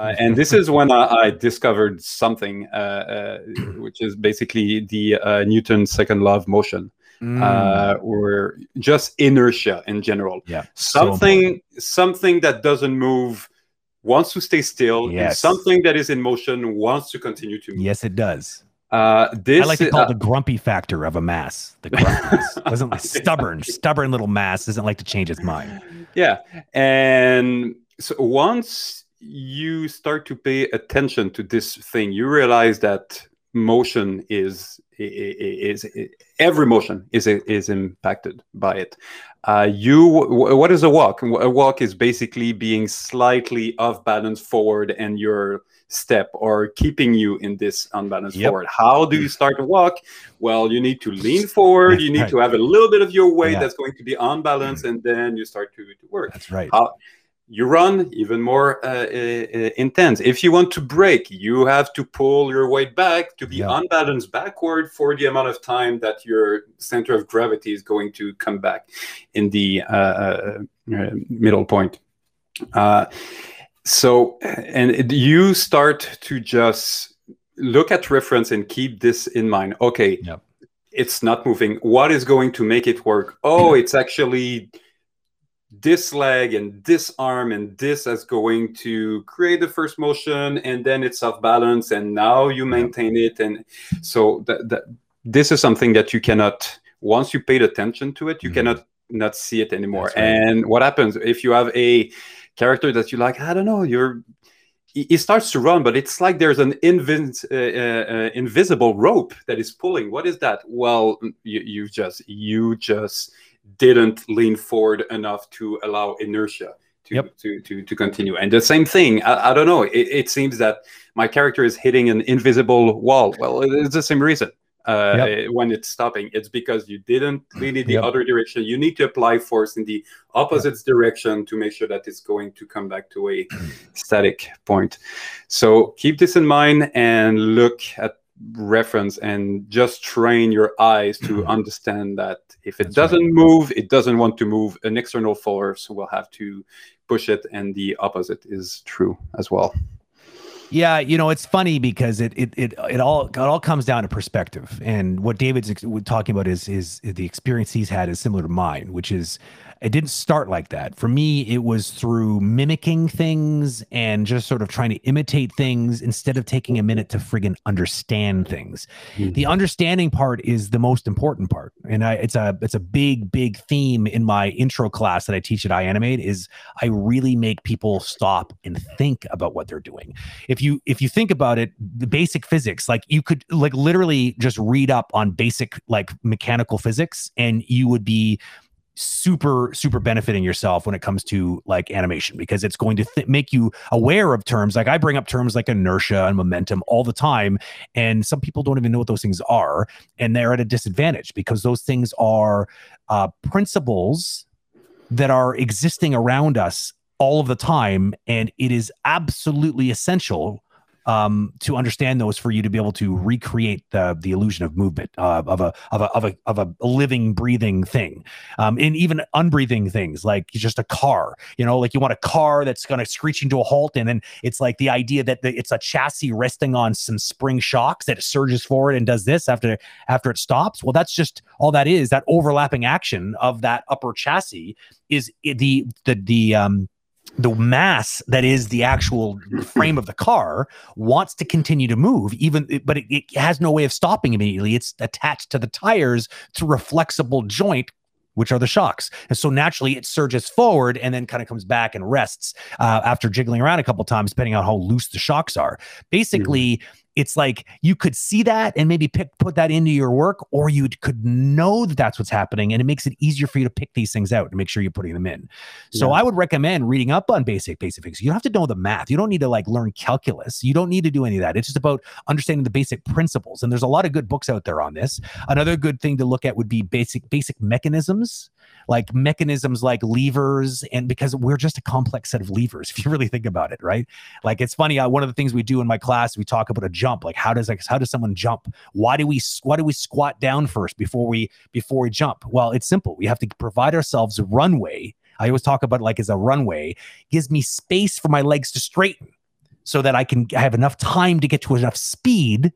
Uh, and this is when I, I discovered something, uh, uh, which is basically the uh, Newton's second law of motion, mm. or just inertia in general. Yeah, something so something that doesn't move wants to stay still, yes. and something that is in motion wants to continue to move. Yes, it does. Uh, this I like to call uh, the grumpy factor of a mass. The grumpy doesn't like stubborn, stubborn little mass doesn't like to change its mind. Yeah, and so once you start to pay attention to this thing, you realize that motion is is, is every motion is is impacted by it. Uh, you what is a walk? A walk is basically being slightly off balance forward, and your step or keeping you in this unbalanced yep. forward. How do you start to walk? Well, you need to lean forward. You need right. to have a little bit of your weight yeah. that's going to be unbalanced, and then you start to, to work. That's right. How, you run even more uh, uh, intense. If you want to brake, you have to pull your weight back to be yeah. unbalanced backward for the amount of time that your center of gravity is going to come back in the uh, uh, uh middle point. Uh, so, and it, you start to just look at reference and keep this in mind. Okay, it's not moving. What is going to make it work? Oh, it's actually this leg and this arm and this is going to create the first motion and then it's off balance and now you maintain it and so that, that this is something that you cannot once you paid attention to it you mm-hmm. cannot not see it anymore right. and what happens if you have a character that you like i don't know you're he starts to run, but it's like there's an invis- uh, uh, uh, invisible rope that is pulling. What is that? Well, you, you just you just didn't lean forward enough to allow inertia to, yep. to, to, to continue. And the same thing, I, I don't know, it, it, seems that my character is hitting an invisible wall. Well, it's the same reason. Uh, yep. when it's stopping, it's because you didn't lean in the yep. other direction. You need to apply force in the opposite direction to make sure that it's going to come back to a static point. So keep this in mind and look at reference and just train your eyes to mm-hmm. understand that if it That's doesn't right. move, it doesn't want to move. An external force will have to push it, and the opposite is true as well. Yeah, you know, it's funny because it it it, it all it all comes down to perspective. And what David's talking about is is the experience he's had is similar to mine, which is it didn't start like that. For me, it was through mimicking things and just sort of trying to imitate things instead of taking a minute to friggin' understand things. Mm-hmm. The understanding part is the most important part. And I, it's a it's a big, big theme in my intro class that I teach at iAnimate is I really make people stop and think about what they're doing. If you if you think about it, the basic physics, like you could like literally just read up on basic like mechanical physics and you would be super super benefiting yourself when it comes to like animation because it's going to th- make you aware of terms. Like i bring up terms like inertia and momentum all the time and some people don't even know what those things are and they're at a disadvantage because those things are uh, principles that are existing around us all of the time and it is absolutely essential um, to understand those for you to be able to recreate the the illusion of movement uh, of a of a of a of a living breathing thing. Um, and even unbreathing things like just a car you know like you want a car that's going to screeching to a halt and then it's like the idea that the, it's a chassis resting on some spring shocks that it surges forward and does this after after it stops. Well that's just all that is that overlapping action of that upper chassis is the the the um the mass that is the actual frame of the car wants to continue to move even but it, it, has no way of stopping immediately. It's attached to the tires through a flexible joint which are the shocks. And so naturally it surges forward and then kind of comes back and rests uh, after jiggling around a couple times depending on how loose the shocks are. Basically mm-hmm it's like you could see that and maybe pick put that into your work or you could know that that's what's happening and it makes it easier for you to pick these things out and make sure you're putting them in. So yeah. i would recommend reading up on basic basic physics you don't have to know the math. You don't need to like learn calculus. You don't need to do any of that. It's just about understanding the basic principles and there's a lot of good books out there on this. Another good thing to look at would be basic basic mechanisms like mechanisms like levers and because we're just a complex set of levers if you really think about it right? Like it's funny uh, one of the things we do in my class we talk about a jump like how does like how does someone jump? Why do we why do we squat down first before we before we jump? Well it's simple. We have to provide ourselves runway. I always talk about like as a runway. Gives me space for my legs to straighten so that I can have enough time to get to enough speed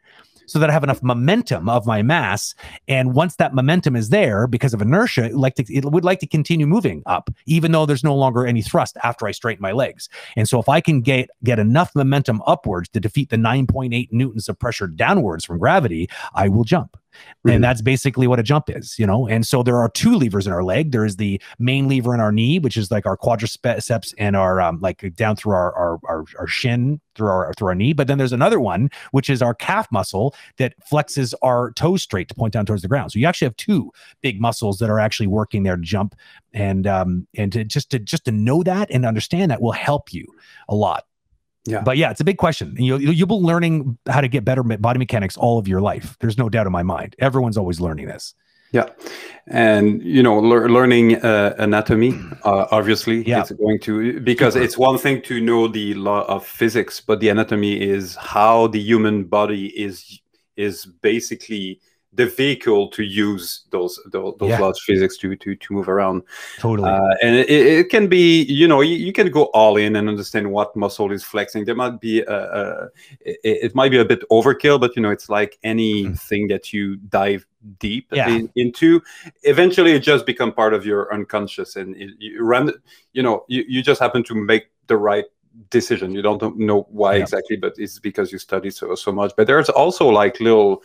so that I have enough momentum of my mass. And once that momentum is there, because of inertia, it, like to, it would like to continue moving up, even though there's no longer any thrust after I straighten my legs. And so if I can get get enough momentum upwards to defeat the 9.8 newtons of pressure downwards from gravity, I will jump. Mm-hmm. And that's basically what a jump is, you know. And so there are two levers in our leg. There is the main lever in our knee, which is like our quadriceps and our um, like down through our, our our our shin through our through our knee. But then there's another one, which is our calf muscle that flexes our toes straight to point down towards the ground. So you actually have two big muscles that are actually working there to jump. And um and to just to just to know that and understand that will help you a lot. Yeah. But yeah, it's a big question. You you'll be learning how to get better body mechanics all of your life. There's no doubt in my mind. Everyone's always learning this. Yeah, and you know, le- learning uh, anatomy, uh, obviously, yeah. it's going to because it's one thing to know the law of physics, but the anatomy is how the human body is is basically the vehicle to use those those, those yeah. of physics to to to move around. Totally. Uh, and it, it, can be, you know, you, you, can go all in and understand what muscle is flexing. There might be a, a it, it, might be a bit overkill, but you know, it's like anything that you dive deep yeah. in, into. Eventually, it just become part of your unconscious, and it, you run. You know, you, you just happen to make the right decision you don't know why yeah. exactly but it's because you study so so much but there's also like little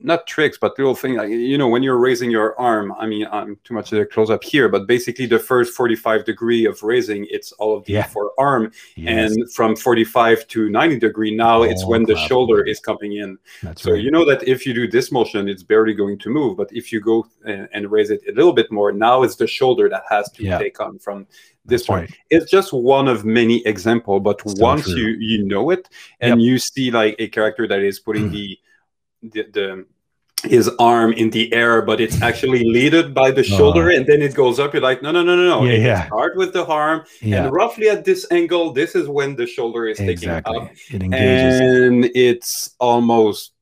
not tricks, but little thing like you know when you're raising your arm. I mean, I'm too much close up here, but basically the first 45 degree of raising, it's all of the yeah. forearm, yes. and from 45 to 90 degree now, oh, it's when the shoulder is coming in. That's so right. you know that if you do this motion, it's barely going to move, but if you go and, and raise it a little bit more, now it's the shoulder that has to yeah. take on from this That's point. Right. It's just one of many example, but Still once true. you you know it and yep. you see like a character that is putting mm. the the, the his arm in the air, but it's actually leaded by the shoulder, uh, and then it goes up. You're like, no, no, no, no, no. Yeah, yeah. Start with the arm, yeah. and roughly at this angle, this is when the shoulder is exactly. taking up, it engages. and it's almost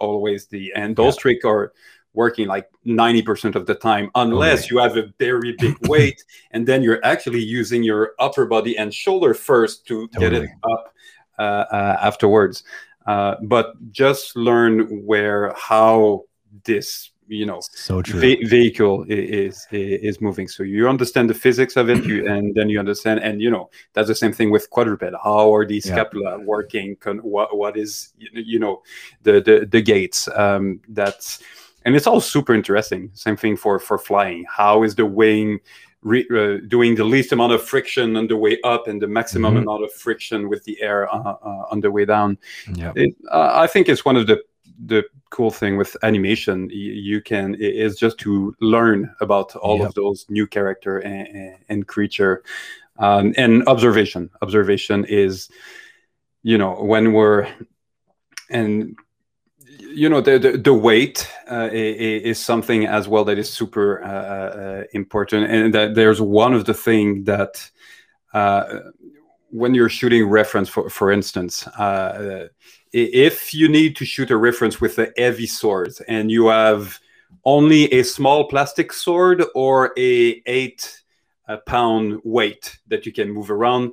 always the end. Those yeah. tricks are working like 90% of the time unless okay. you have a very big weight and then you're actually using your upper body and shoulder first to totally. get it up uh, uh, afterwards uh, but just learn where how this you know so. Ve- vehicle is, is, is moving. So you understand the physics of it you, and then you understand and you know that's the same thing with quadruped. How are these yeah. scapula working? Con- what, what is you know the the, the gaits um, that's and it's all super interesting. Same thing for for flying. How is the wing re, uh, doing the least amount of friction on the way up and the maximum mm-hmm. amount of friction with the air uh, uh, on the way down. Yeah, uh, I think it's one of the the cool thing with animation you can is just to learn about all yep. of those new character and, and creature um, and observation observation is you know when we're and you know the the, the weight uh, is, something as well that is super uh, uh, important, and that there's one of the thing that uh, when you're shooting reference, for for instance, uh, if you need to shoot a reference with a heavy sword and you have only a small plastic sword or a eight pound weight that you can move around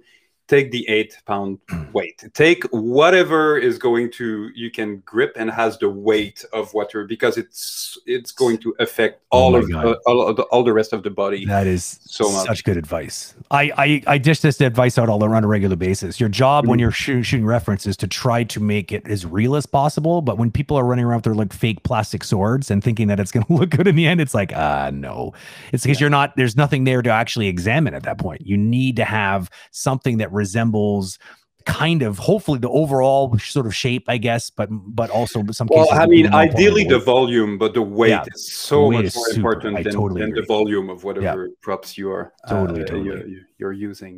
take the eight pound weight take whatever is going to you can grip and has the weight of water because it's it's going to affect oh all oh of the, all, of the, all the rest of the body that is so much. such good advice i i, I dish this advice out all on a regular basis your job mm-hmm. when you're sh- shooting references is to try to make it as real as possible but when people are running around with their like fake plastic swords and thinking that it's going to look good in the end it's like ah uh, no it's because yeah. you're not there's nothing there to actually examine at that point you need to have something that resembles kind of hopefully the overall sort of shape i guess but but also some well i mean ideally the volume but the weight yeah, is so much more super, important than, totally than the volume of whatever yeah. props you are totally, uh, totally. You're, you're, using